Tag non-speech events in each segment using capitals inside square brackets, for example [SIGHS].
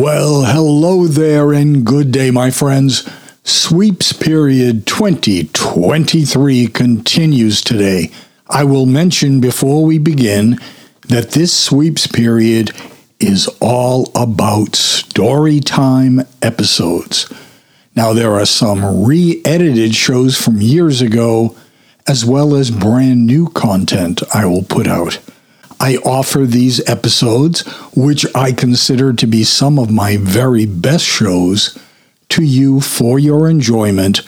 Well, hello there and good day, my friends. Sweeps period 2023 continues today. I will mention before we begin that this sweeps period is all about story time episodes. Now, there are some re edited shows from years ago, as well as brand new content I will put out. I offer these episodes, which I consider to be some of my very best shows, to you for your enjoyment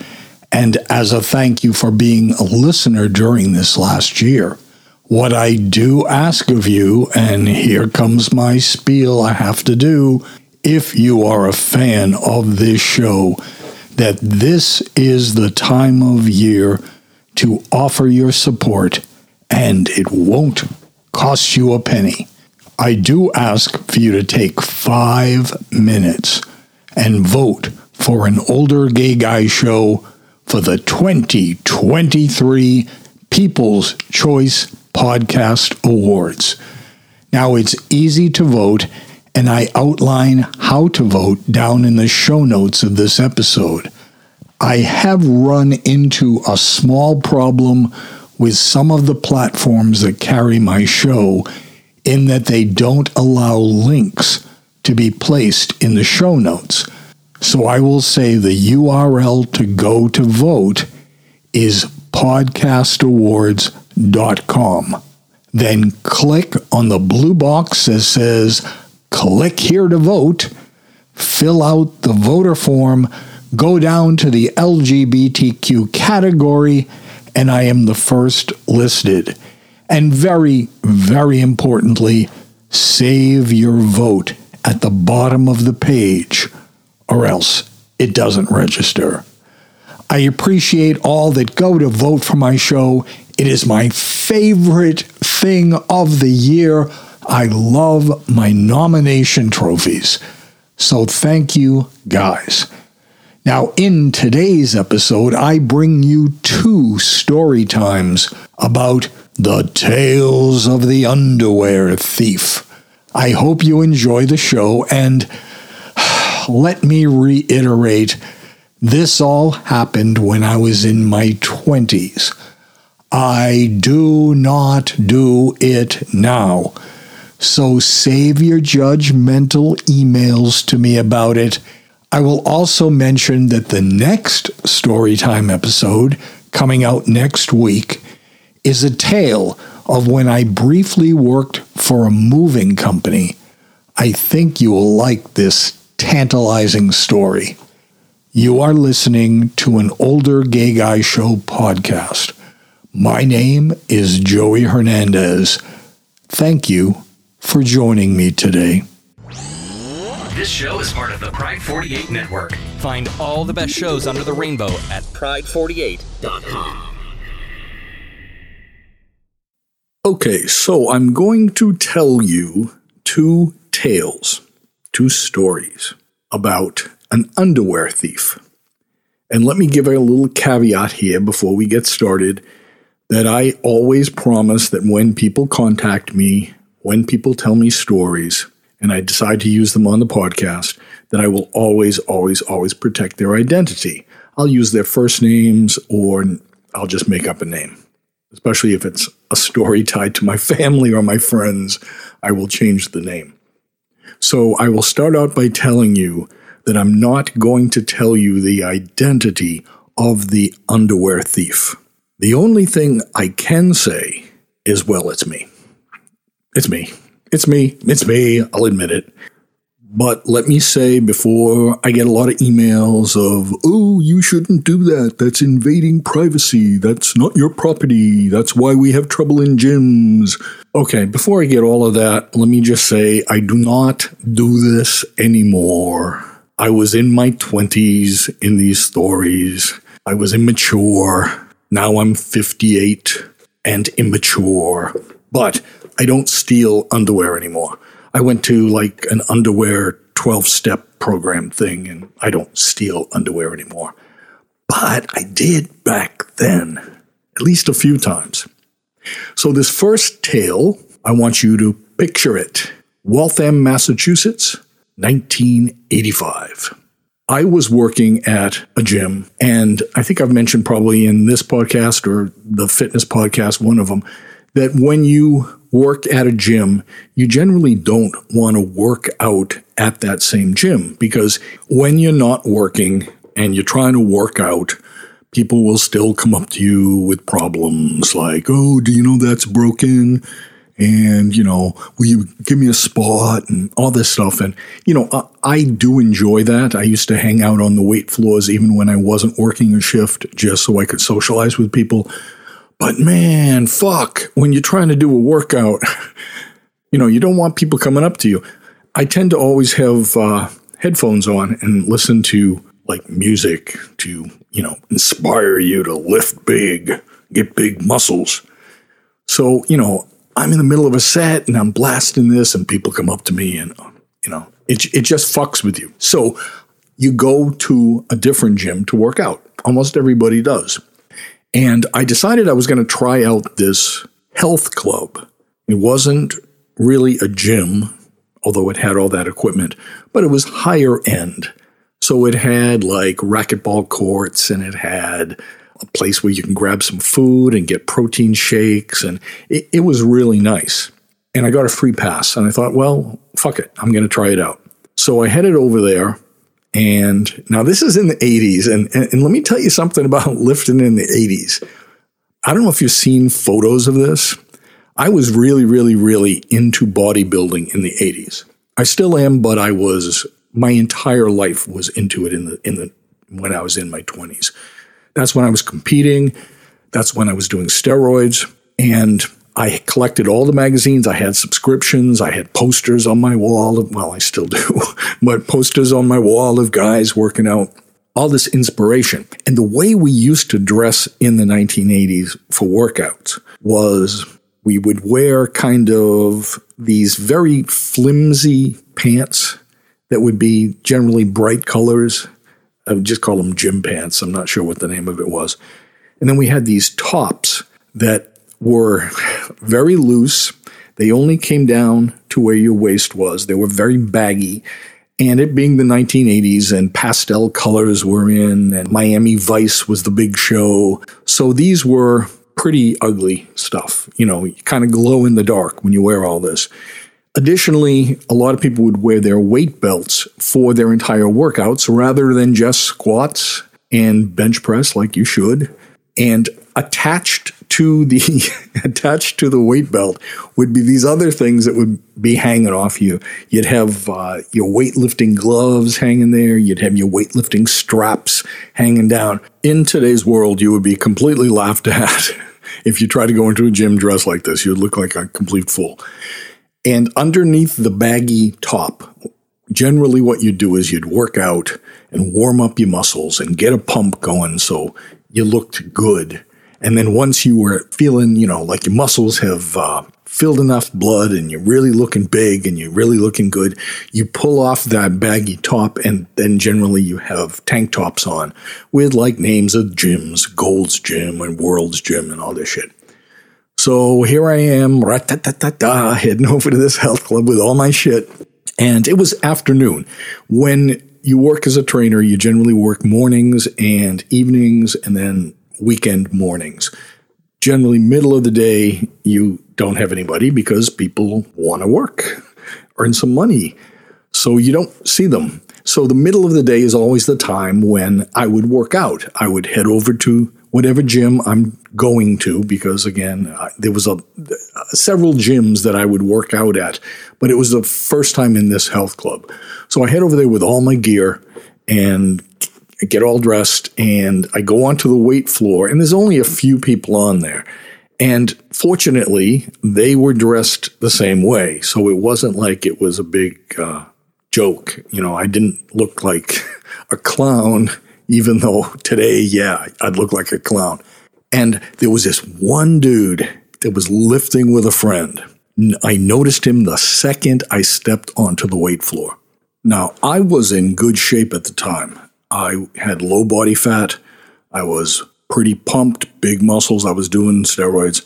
and as a thank you for being a listener during this last year. What I do ask of you, and here comes my spiel I have to do, if you are a fan of this show, that this is the time of year to offer your support, and it won't cost you a penny. I do ask for you to take five minutes and vote for an older gay guy show for the 2023 People's Choice Podcast Awards. Now it's easy to vote, and I outline how to vote down in the show notes of this episode. I have run into a small problem with some of the platforms that carry my show in that they don't allow links to be placed in the show notes. So I will say the URL to go to vote is podcastawards.com. Then click on the blue box that says click here to vote, fill out the voter form, go down to the LGBTQ category, and I am the first listed. And very, very importantly, save your vote at the bottom of the page, or else it doesn't register. I appreciate all that go to vote for my show. It is my favorite thing of the year. I love my nomination trophies. So thank you, guys. Now, in today's episode, I bring you two story times about the tales of the underwear thief. I hope you enjoy the show, and [SIGHS] let me reiterate this all happened when I was in my 20s. I do not do it now. So save your judgmental emails to me about it. I will also mention that the next Storytime episode, coming out next week, is a tale of when I briefly worked for a moving company. I think you will like this tantalizing story. You are listening to an older gay guy show podcast. My name is Joey Hernandez. Thank you for joining me today. This show is part of the Pride 48 network. Find all the best shows under the rainbow at pride48.com. Okay, so I'm going to tell you two tales, two stories about an underwear thief. And let me give a little caveat here before we get started that I always promise that when people contact me, when people tell me stories, and I decide to use them on the podcast, then I will always, always, always protect their identity. I'll use their first names or I'll just make up a name. Especially if it's a story tied to my family or my friends, I will change the name. So I will start out by telling you that I'm not going to tell you the identity of the underwear thief. The only thing I can say is, well, it's me. It's me. It's me. It's me. I'll admit it. But let me say before I get a lot of emails of, oh, you shouldn't do that. That's invading privacy. That's not your property. That's why we have trouble in gyms. Okay, before I get all of that, let me just say I do not do this anymore. I was in my 20s in these stories. I was immature. Now I'm 58 and immature. But I don't steal underwear anymore. I went to like an underwear 12 step program thing and I don't steal underwear anymore. But I did back then, at least a few times. So, this first tale, I want you to picture it Waltham, Massachusetts, 1985. I was working at a gym, and I think I've mentioned probably in this podcast or the fitness podcast, one of them, that when you work at a gym, you generally don't want to work out at that same gym because when you're not working and you're trying to work out, people will still come up to you with problems like, oh, do you know that's broken? And, you know, will you give me a spot and all this stuff? And, you know, I, I do enjoy that. I used to hang out on the weight floors even when I wasn't working a shift just so I could socialize with people. But man, fuck, when you're trying to do a workout, [LAUGHS] you know, you don't want people coming up to you. I tend to always have uh, headphones on and listen to like music to, you know, inspire you to lift big, get big muscles. So, you know, I'm in the middle of a set and I'm blasting this and people come up to me and, you know, it, it just fucks with you. So you go to a different gym to work out. Almost everybody does. And I decided I was going to try out this health club. It wasn't really a gym, although it had all that equipment, but it was higher end. So it had like racquetball courts and it had a place where you can grab some food and get protein shakes. And it, it was really nice. And I got a free pass. And I thought, well, fuck it. I'm going to try it out. So I headed over there. And now this is in the 80s. And, and, and let me tell you something about [LAUGHS] lifting in the 80s. I don't know if you've seen photos of this. I was really, really, really into bodybuilding in the 80s. I still am, but I was my entire life was into it in the in the when I was in my 20s. That's when I was competing. That's when I was doing steroids. And I collected all the magazines. I had subscriptions. I had posters on my wall. well, I still do, [LAUGHS] but posters on my wall of guys working out. All this inspiration. And the way we used to dress in the 1980s for workouts was we would wear kind of these very flimsy pants that would be generally bright colors I would just call them gym pants. I'm not sure what the name of it was. And then we had these tops that were very loose. They only came down to where your waist was. They were very baggy. And it being the 1980s and pastel colors were in, and Miami Vice was the big show. So these were pretty ugly stuff. You know, kind of glow in the dark when you wear all this. Additionally, a lot of people would wear their weight belts for their entire workouts rather than just squats and bench press like you should. And attached to the [LAUGHS] attached to the weight belt would be these other things that would be hanging off you. You'd have uh, your weightlifting gloves hanging there. You'd have your weightlifting straps hanging down. In today's world, you would be completely laughed [LAUGHS] at if you try to go into a gym dressed like this. You'd look like a complete fool. And underneath the baggy top, generally what you'd do is you'd work out and warm up your muscles and get a pump going so you looked good. And then once you were feeling, you know, like your muscles have uh, filled enough blood and you're really looking big and you're really looking good, you pull off that baggy top and then generally you have tank tops on with like names of gyms, Gold's Gym and World's Gym and all this shit. So here I am, heading [LAUGHS] over to this health club with all my shit. And it was afternoon. When you work as a trainer, you generally work mornings and evenings and then weekend mornings. Generally, middle of the day, you don't have anybody because people want to work, earn some money. So you don't see them. So the middle of the day is always the time when I would work out. I would head over to whatever gym I'm going to, because again, I, there was a several gyms that I would work out at, but it was the first time in this health club. So I head over there with all my gear and get all dressed, and I go onto the weight floor, and there's only a few people on there. And fortunately, they were dressed the same way. So it wasn't like it was a big uh, joke. You know, I didn't look like [LAUGHS] a clown even though today, yeah, I'd look like a clown. And there was this one dude that was lifting with a friend. I noticed him the second I stepped onto the weight floor. Now, I was in good shape at the time. I had low body fat. I was pretty pumped, big muscles. I was doing steroids.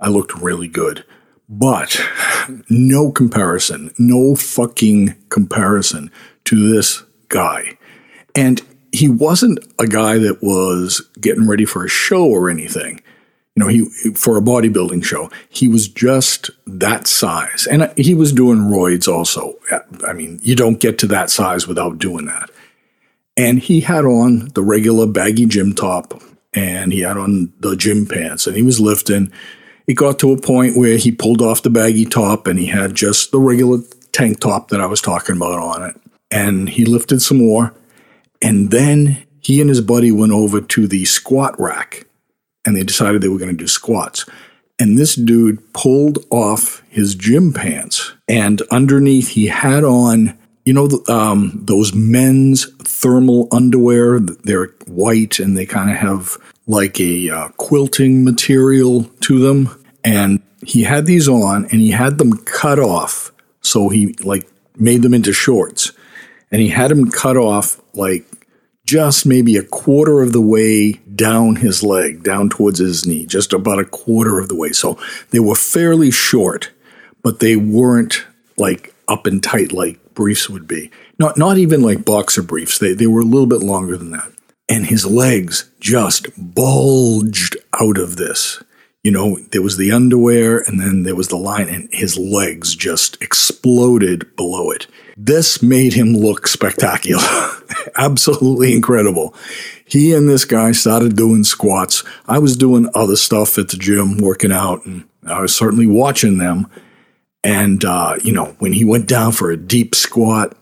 I looked really good. But [LAUGHS] no comparison, no fucking comparison to this guy. And he wasn't a guy that was getting ready for a show or anything. You know, he for a bodybuilding show, he was just that size, and he was doing roids also. I mean, you don't get to that size without doing that. And he had on the regular baggy gym top, and he had on the gym pants, and he was lifting. It got to a point where he pulled off the baggy top, and he had just the regular tank top that I was talking about on it, and he lifted some more and then he and his buddy went over to the squat rack and they decided they were going to do squats. And this dude pulled off his gym pants, and underneath he had on, you know, um, those men's thermal underwear. They're white and they kind of have like a uh, quilting material to them. And he had these on and he had them cut off. So he like made them into shorts and he had them cut off like just maybe a quarter of the way down his leg, down towards his knee, just about a quarter of the way. So they were fairly short, but they weren't like up and tight like briefs would be. Not not even like boxer briefs. They they were a little bit longer than that. And his legs just bulged out of this. You know, there was the underwear and then there was the line and his legs just exploded below it. This made him look spectacular. [LAUGHS] Absolutely incredible. He and this guy started doing squats. I was doing other stuff at the gym, working out, and I was certainly watching them. And, uh, you know, when he went down for a deep squat,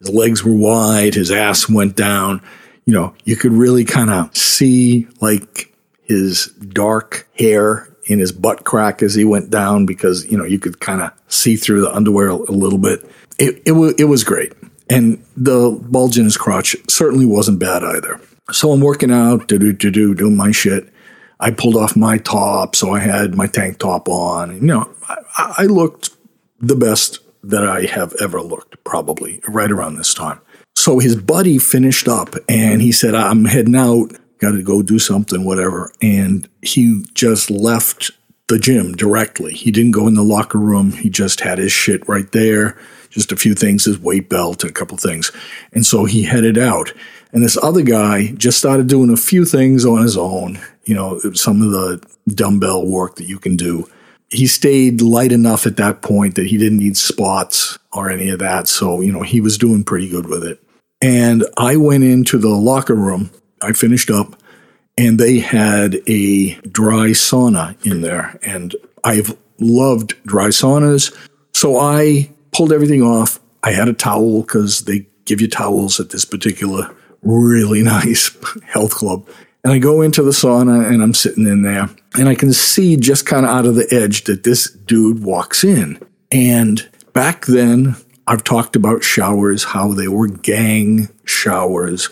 his legs were wide, his ass went down. You know, you could really kind of see like his dark hair in his butt crack as he went down because, you know, you could kind of see through the underwear a, little bit it, it, was, it was great. And the bulge in his crotch certainly wasn't bad either. So I'm working out, do do do do, doing my shit. I pulled off my top, so I had my tank top on. You know, I, I looked the best that I have ever looked, probably right around this time. So his buddy finished up and he said, I'm heading out, got to go do something, whatever. And he just left the gym directly. He didn't go in the locker room. He just had his shit right there just a few things, his weight belt, a couple things. And so he headed out. And this other guy just started doing a few things on his own, you know, some of the dumbbell work that you can do. He stayed light enough at that point that he didn't need spots or any of that. So, you know, he was doing pretty good with it. And I went into the locker room. I finished up and they had a dry sauna in there. And I've loved dry saunas. So I pulled everything off. I had a towel because they give you towels at this particular really [LAUGHS] nice health club. And I go into the sauna and I'm sitting in there and I can see just kind of out of the edge that this dude walks in. And back then, I've talked about showers, how they were gang showers.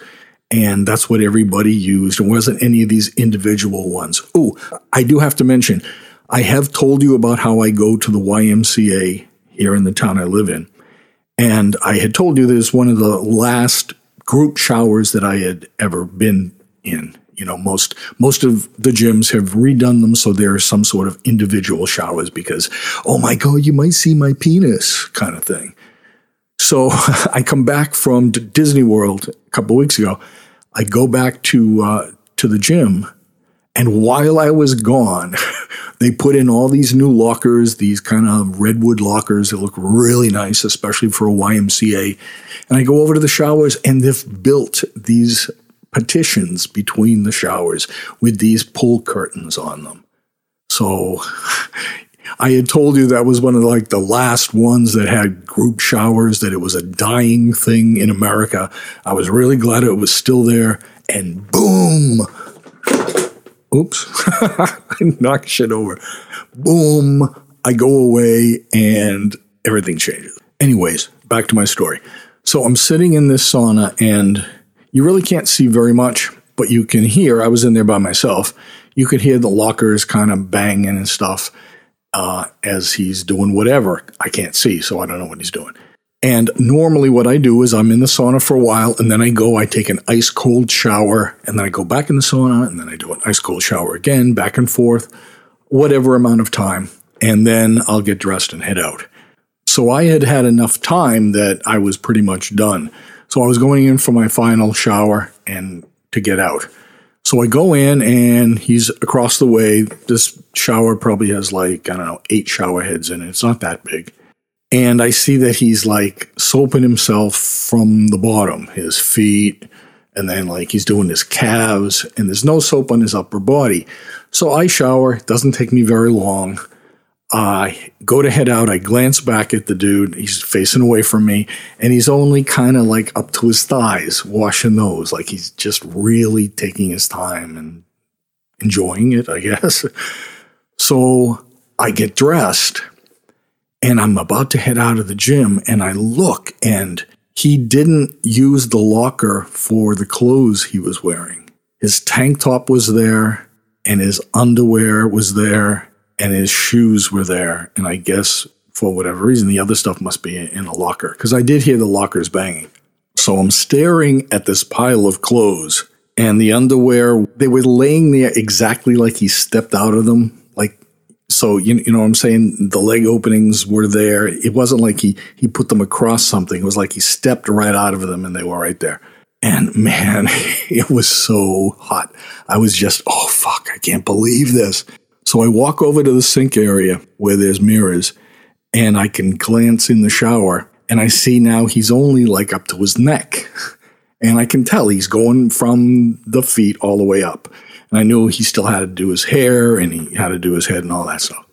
And that's what everybody used. It wasn't any of these individual ones. Oh, I do have to mention, I have told you about how I go to the YMCA here in the town I live in. And I had told you this one of the last group showers that I had ever been in. You know, most most of the gyms have redone them so there are some sort of individual showers because, oh my god, you might see my penis kind of thing. So [LAUGHS] I come back from Disney World a couple weeks ago. I go back to uh, to the gym, and while I was gone, [LAUGHS] They put in all these new lockers, these kind of redwood lockers that look really nice, especially for a YMCA. And I go over to the showers and they've built these partitions between the showers with these pull curtains on them. So I had told you that was one of the, like the last ones that had group showers, that it was a dying thing in America. I was really glad it was still there. And boom, oops, [LAUGHS] I knocked shit over. Boom, I go away and everything changes. Anyways, back to my story. So I'm sitting in this sauna and you really can't see very much, but you can hear, I was in there by myself, you could hear the lockers kind of banging and stuff uh, as he's doing whatever. I can't see, so I don't know what he's doing. And normally, what I do is I'm in the sauna for a while, and then I go, I take an ice cold shower, and then I go back in the sauna, and then I do an ice cold shower again, back and forth, whatever amount of time. and then I'll get dressed and head out. So I had had enough time that I was pretty much done. So I was going in for my final shower and to get out. So I go in and he's across the way. This shower probably has like, I don't know, eight shower heads in it. It's not that big. And I see that he's like soaping himself from the bottom, his feet, and then like he's doing his calves, and there's no soap on his upper body. So I shower, doesn't take me very long. I go to head out. I glance back at the dude. He's facing away from me, and he's only kind of like up to his thighs, washing those. Like he's just really taking his time and enjoying it, I [LAUGHS] guess. So I get dressed, and I'm about to head out of the gym, and I look, and he didn't use the locker for the clothes he was wearing. His tank top was there, and his underwear was there and his shoes were there. And I guess for whatever reason, the other stuff must be in a locker because I did hear the lockers banging. So I'm staring at this pile of clothes and the underwear, they were laying there exactly like he stepped out of them. Like, so, you, you know what I'm saying? The leg openings were there. It wasn't like he, he put them across something. It was like he stepped right out of them and they were right there. And [LAUGHS] man, it was so hot. I was just, oh, fuck, I can't believe this. So I walk over to the sink area where there's mirrors and I can glance in the shower and I see now he's only like up to his neck. [LAUGHS] And I can tell he's going from the feet all the way up. And I knew he still had to do his hair and he had to do his head and all that stuff.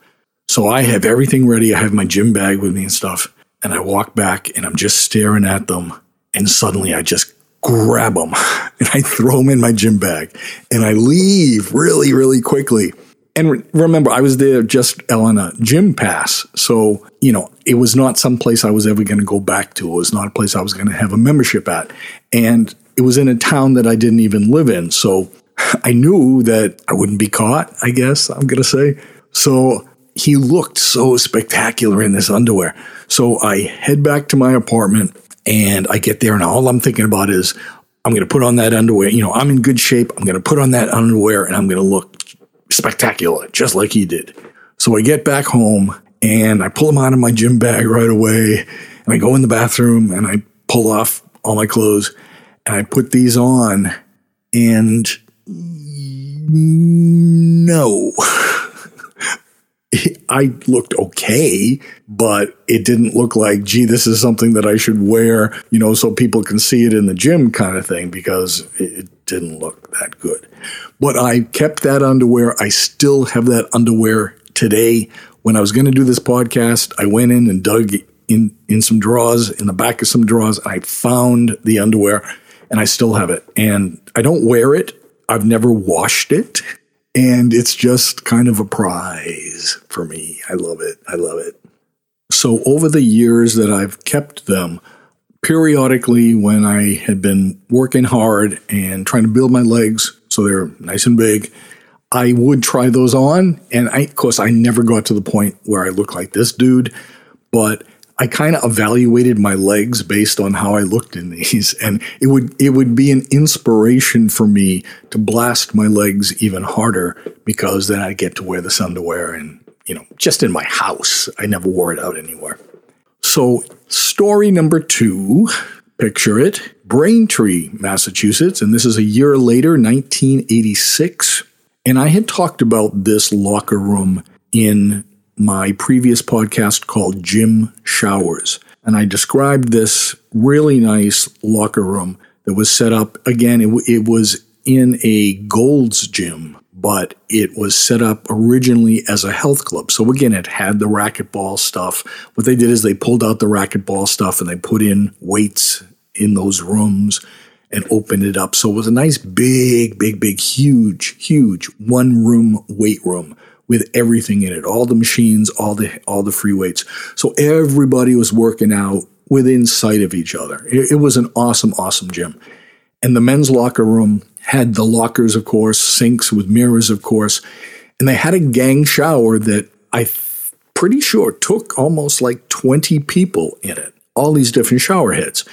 So I have everything ready. I have my gym bag with me and stuff. And I walk back and I'm just staring at them. And suddenly I just grab them [LAUGHS] and I throw them in my gym bag and I leave really, really quickly. And remember, I was there just on a uh, gym pass. So, you know, it was not some place I was ever going to go back to. It was not a place I was going to have a membership at. And it was in a town that I didn't even live in. So [LAUGHS] I knew that I wouldn't be caught, I guess I'm going to say. So he looked so spectacular in this underwear. So I head back to my apartment and I get there, and all I'm thinking about is, I'm going to put on that underwear. You know, I'm in good shape. I'm going to put on that underwear and I'm going to look spectacular, just like he did. So I get back home and I pull them out of my gym bag right away. And I go in the bathroom and I pull off all my clothes and I put these on. And no, [LAUGHS] I looked okay, but it didn't look like, gee, this is something that I should wear, you know, so people can see it in the gym kind of thing because it didn't look that good. But I kept that underwear. I still have that underwear today. When I was going to do this podcast, I went in and dug in, in some drawers, in the back of some drawers. I found the underwear and I still have it. And I don't wear it. I've never washed it. And it's just kind of a prize for me. I love it. I love it. So over the years that I've kept them, periodically when I had been working hard and trying to build my legs so they're nice and big, I would try those on. And I, of course, I never got to the point where I look like this dude, but I kind of evaluated my legs based on how I looked in these, [LAUGHS] and it would it would be an inspiration for me to blast my legs even harder because then I get to wear this underwear and you know just in my house. I never wore it out anywhere. So story number two, picture it, Braintree, Massachusetts, and this is a year later, 1986. And I had talked about this locker room in my previous podcast called Gym Showers. And I described this really nice locker room that was set up. Again, it, it was in a Gold's gym, but it was set up originally as a health club. So again, it had the racquetball stuff. What they did is they pulled out the racquetball stuff and they put in weights in those rooms and opened it up. So it was a nice big, big, big, huge, huge one room weight room with everything in it, all the machines, all the all the free weights. So everybody was working out within sight of each other. It, it was an awesome, awesome gym. And the men's locker room had the lockers, of course, sinks with mirrors, of course, and they had a gang shower that I pretty sure took almost like 20 people in it, all these different shower heads.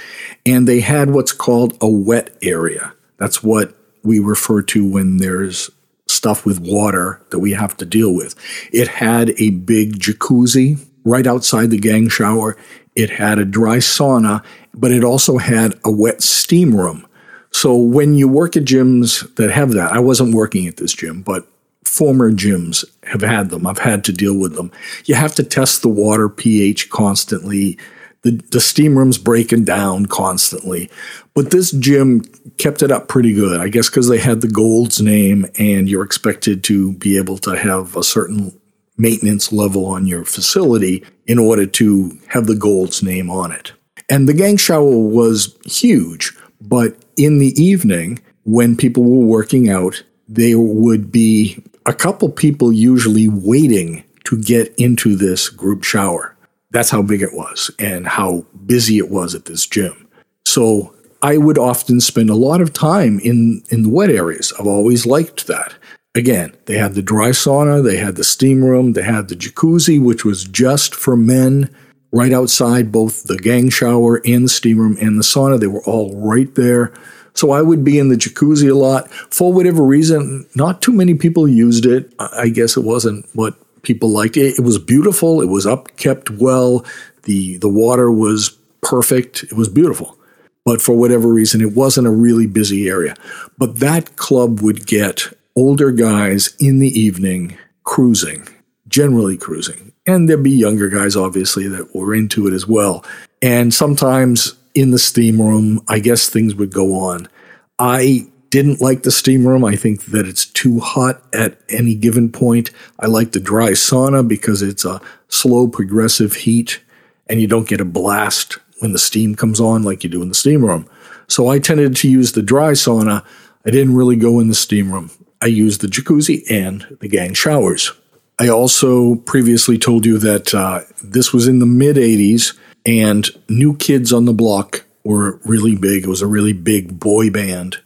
And they had what's called a wet area. That's what we refer to when there's stuff with water that we have to deal with. It had a big jacuzzi right outside the gang shower. It had a dry sauna, but it also had a wet steam room. So when you work at gyms that have that, I wasn't working at this gym, but former gyms have had them. I've had to deal with them. You have to test the water pH constantly. The, the steam room's breaking down constantly. But this gym kept it up pretty good, I guess, because they had the Gold's name and you're expected to be able to have a certain maintenance level on your facility in order to have the Gold's name on it. And the gang shower was huge, but in the evening, when people were working out, there would be a couple people usually waiting to get into this group shower. That's how big it was and how busy it was at this gym. So I would often spend a lot of time in, in the wet areas. I've always liked that. Again, they had the dry sauna, they had the steam room, they had the jacuzzi, which was just for men right outside both the gang shower and the steam room and the sauna. They were all right there. So I would be in the jacuzzi a lot. For whatever reason, not too many people used it. I guess it wasn't what people liked. It, it was beautiful. It was up kept well. The the water was perfect. It was beautiful. But for whatever reason, it wasn't a really busy area. But that club would get older guys in the evening cruising, generally cruising. And there'd be younger guys, obviously, that were into it as well. And sometimes in the steam room, I guess things would go on. I didn't like the steam room. I think that it's too hot at any given point. I like the dry sauna because it's a slow, progressive heat and you don't get a blast when the steam comes on like you do in the steam room. So I tended to use the dry sauna. I didn't really go in the steam room. I used the jacuzzi and the gang showers. I also previously told you that uh, this was in the mid 80s and New Kids on the Block were really big. It was a really big boy band.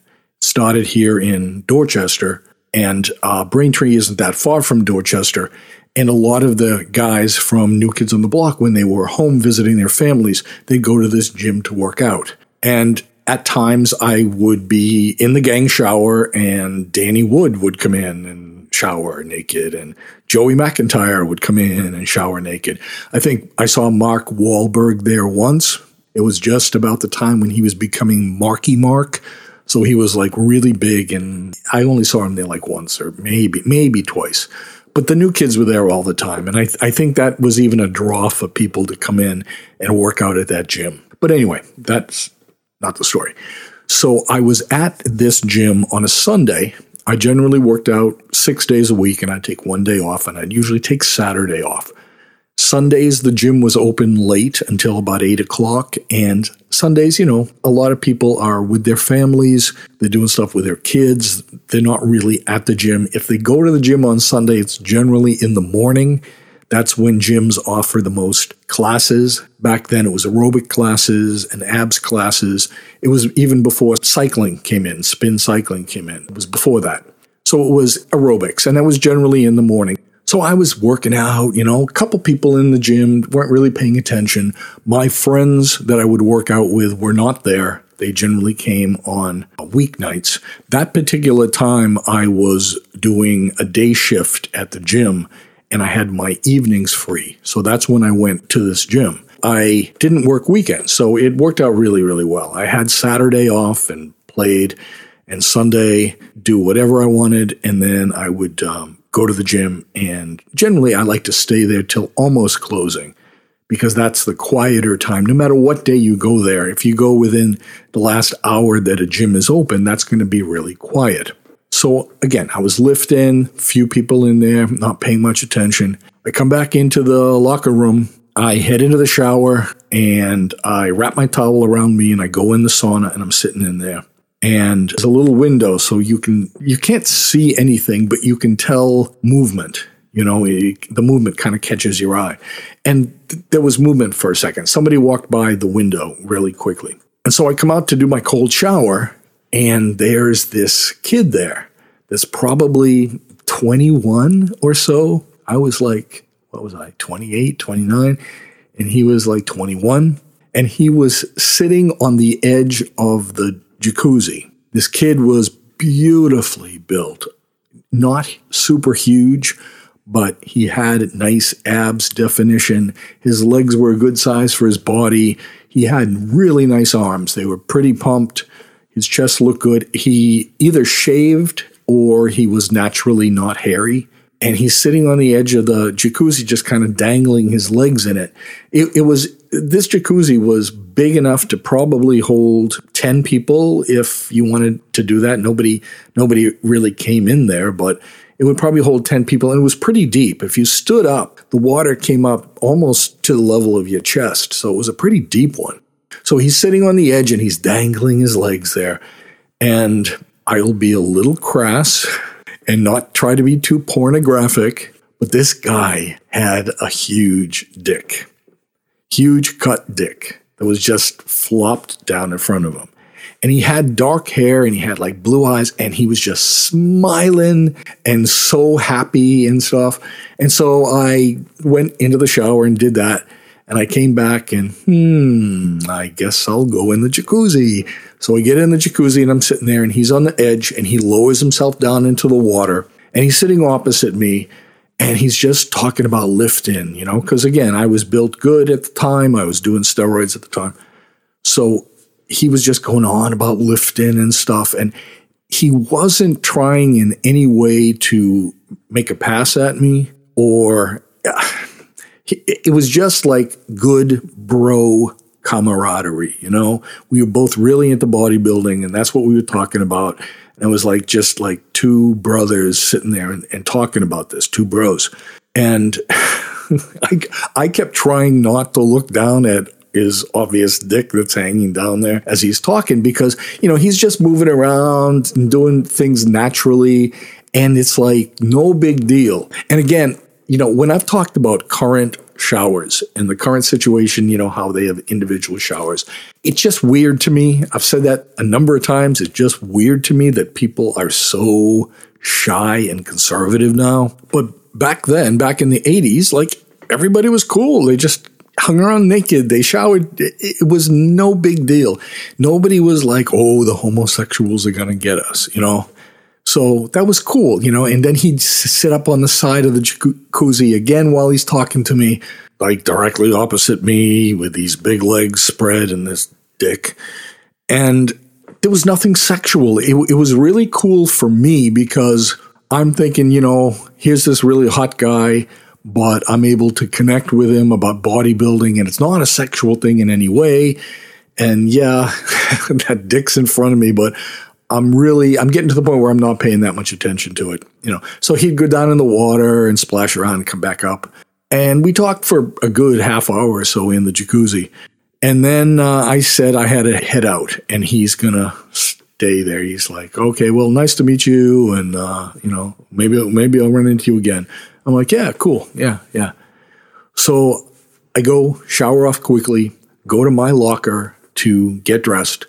Started here in Dorchester, and uh, Braintree isn't that far from Dorchester. And a lot of the guys from New Kids on the Block, when they were home visiting their families, they'd go to this gym to work out. And at times I would be in the gang shower and Danny Wood would come in and shower naked and Joey McIntyre would come in and shower naked. I think I saw Mark Wahlberg there once. It was just about the time when he was becoming Marky Mark. So he was like really big and I only saw him there like once or maybe, maybe twice. But the new kids were there all the time. And I, th- I think that was even a draw for people to come in and work out at that gym. But anyway, that's not the story. So I was at this gym on a Sunday. I generally worked out six days a week and I'd take one day off, and I'd usually take Saturday off. Sundays, the gym was open late until about eight o'clock. And Sundays, you know, a lot of people are with their families. They're doing stuff with their kids. They're not really at the gym. If they go to the gym on Sunday, it's generally in the morning that's when gyms offer the most classes. Back then, it was aerobic classes and abs classes. It was even before cycling came in, spin cycling came in. It was before that. So it was aerobics, and that was generally in the morning. So I was working out, you know, a couple people in the gym weren't really paying attention. My friends that I would work out with were not there. They generally came on weeknights. That particular time, I was doing a day shift at the gym and I had my evenings free. So that's when I went to this gym. I didn't work weekends, so it worked out really, really well. I had Saturday off and played, and Sunday do whatever I wanted, and then I would um, go to the gym. And generally, I like to stay there till almost closing because that's the quieter time. No matter what day you go there, if you go within the last hour that a gym is open, that's going to be really quiet. So again, I was lifting, few people in there, not paying much attention. I come back into the locker room. I head into the shower and I wrap my towel around me and I go in the sauna and I'm sitting in there. And there's a little window so you can you can't see anything but you can tell movement. You know, it, the movement kind of catches your eye. And th- there was movement for a second. Somebody walked by the window really quickly. And so I come out to do my cold shower and there's this kid there that's probably 21 or so. I was like, what was I, 28, 29? And he was like 21. And he was sitting on the edge of the jacuzzi. This kid was beautifully built. not super huge, but he had nice abs definition. His legs were a good size for his body. He had really nice arms. They were pretty pumped. His chest looked good. He either shaved or he was naturally not hairy. And he's sitting on the edge of the jacuzzi, just kind of dangling his legs in it. It, it was this jacuzzi was big enough to probably hold 10 people if you wanted to do that. Nobody nobody really came in there, but it would probably hold 10 people and it was pretty deep. If you stood up, the water came up almost to the level of your chest. So it was a pretty deep one. So he's sitting on the edge and he's dangling his legs there. And I'll be a little crass and not try to be too pornographic, but this guy had a huge dick. Huge cut dick that was just flopped down in front of him and he had dark hair and he had like blue eyes and he was just smiling and so happy and stuff. And so I went into the shower and did that. And I came back and, hmm, I guess I'll go in the jacuzzi. So I get in the jacuzzi and I'm sitting there and he's on the edge and he lowers himself down into the water and he's sitting opposite me and he's just talking about lifting, you know, because again, I was built good at the time. I was doing steroids at the time. So he was just going on about lifting and stuff. And he wasn't trying in any way to make a pass at me or [SIGHS] it was just like good bro camaraderie, you know? We were both really into bodybuilding and that's what we were talking about. And it was like just like two brothers sitting there and, and talking about this, two bros. And [LAUGHS] I, I kept trying not to look down at his obvious dick that's hanging down there as he's talking because, you know, he's just moving around and doing things naturally. And it's like no big deal. And again, you know, when I've talked about current showers and the current situation, you know, how they have individual showers, it's just weird to me. I've said that a number of times. It's just weird to me that people are so shy and conservative now. But back then, back in the 80s, like everybody was cool. They just hung around naked. They showered. It was no big deal. Nobody was like, oh, the homosexuals are going to get us, you know? So that was cool, you know? And then he'd sit up on the side of the jacuzzi again while he's talking to me, like directly opposite me with these big legs spread and this dick. And there was nothing sexual. It, it was really cool for me because I'm thinking, you know, here's this really hot guy but I'm able to connect with him about bodybuilding, and it's not a sexual thing in any way. And yeah, [LAUGHS] that dick's in front of me, but I'm really I'm getting to the point where I'm not paying that much attention to it. You know, so he'd go down in the water and splash around and come back up, and we talked for a good half hour or so in the jacuzzi. And then uh, I said I had to head out, and he's gonna stay there. He's like, "Okay, well, nice to meet you, and uh, you know, maybe maybe I'll run into you again." I'm like, yeah, cool. Yeah, yeah. So I go shower off quickly, go to my locker to get dressed,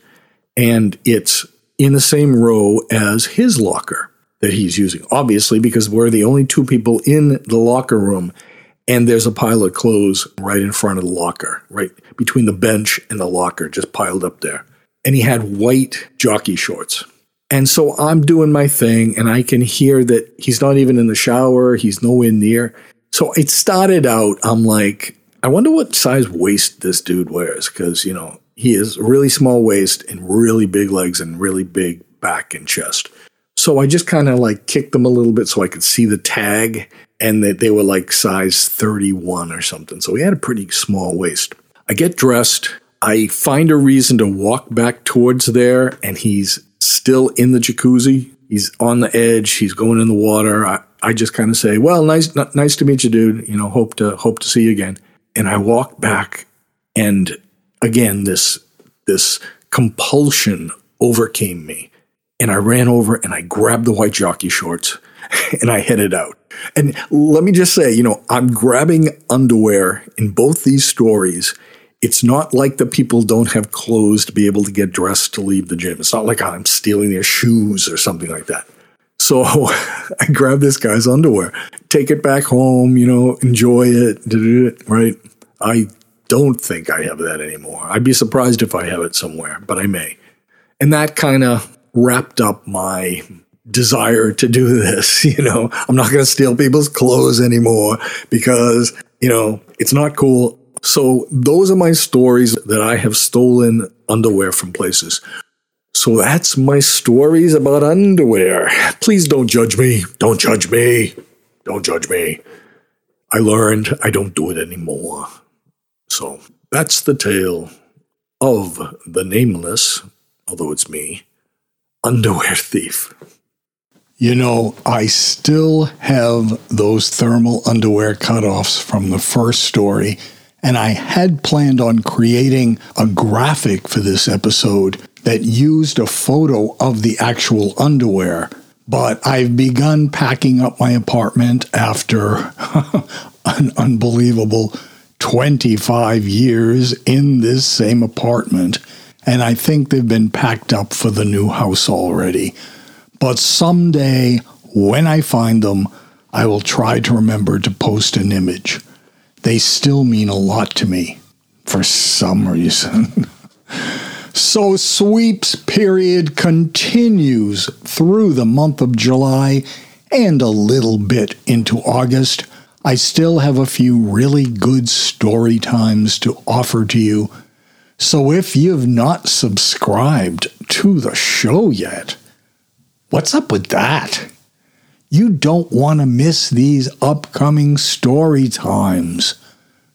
and it's in the same row as his locker that he's using. Obviously, because we're the only two people in the locker room, and there's a pile of clothes right in front of the locker, right between the bench and the locker, just piled up there. And he had white jockey shorts. And so I'm doing my thing and I can hear that he's not even in the shower, he's nowhere near. So it started out, I'm like, I wonder what size waist this dude wears because, you know, he has really small waist and really big legs and really big back and chest. So I just kind of like kicked them a little bit so I could see the tag and that they were like size 31 or something. So he had a pretty small waist. I get dressed. I find a reason to walk back towards there and he's still in the jacuzzi. He's on the edge. He's going in the water. I, I just kind of say, "Well, nice, n- nice to meet you, dude. You know, hope to hope to see you again." And I walk back, and again, this this compulsion overcame me, and I ran over and I grabbed the white jockey shorts, [LAUGHS] and I headed out. And let me just say, you know, I'm grabbing underwear in both these stories it's not like the people don't have clothes to be able to get dressed to leave the gym. It's not like I'm stealing their shoes or something like that. So [LAUGHS] I grab this guy's underwear, take it back home, you know, enjoy it, right? I don't think I have that anymore. I'd be surprised if I have it somewhere, but I may. And that kind of wrapped up my desire to do this. [LAUGHS] You know, I'm not going to steal people's clothes anymore because, you know, it's not cool. So those are my stories that I have stolen underwear from places. So that's my stories about underwear. Please don't judge me. Don't judge me. Don't judge me. I learned I don't do it anymore. So that's the tale of the nameless, although it's me, underwear thief. You know, I still have those thermal underwear cutoffs from the first story, and I had planned on creating a graphic for this episode that used a photo of the actual underwear. But I've begun packing up my apartment after [LAUGHS] an unbelievable 25 years in this same apartment, and I think they've been packed up for the new house already. But someday, when I find them, I will try to remember to post an image. They still mean a lot to me for some reason. [LAUGHS] so, sweeps period continues through the month of July and a little bit into August. I still have a few really good story times to offer to you. So if you've not subscribed to the show yet, what's up with that? You don't want to miss these upcoming story times.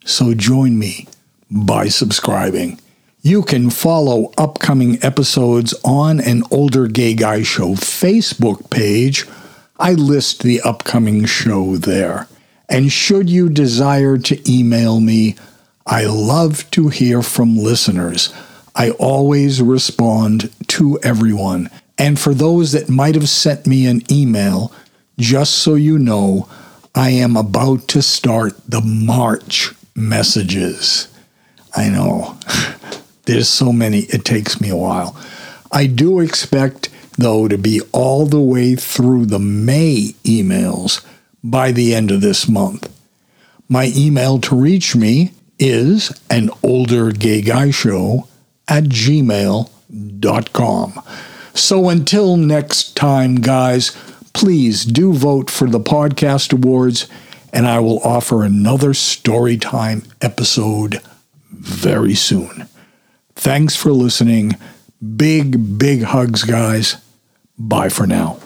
So join me by subscribing. You can follow upcoming episodes on an Older Gay Guy Show Facebook page. I list the upcoming show there. And should you desire to email me, I love to hear from listeners. I always respond to everyone. And for those that might have sent me an email, just so you know, I am about to start the March messages. I know. [LAUGHS] There's so many, it takes me a while. I do expect, though, to be all the way through the May emails by the end of this month. My email to reach me is an older gay guy show at gmail.com. So until next time, guys, please do vote for the podcast awards, and I will offer another Storytime episode very soon. Thanks for listening. Big, big hugs, guys. Bye for now.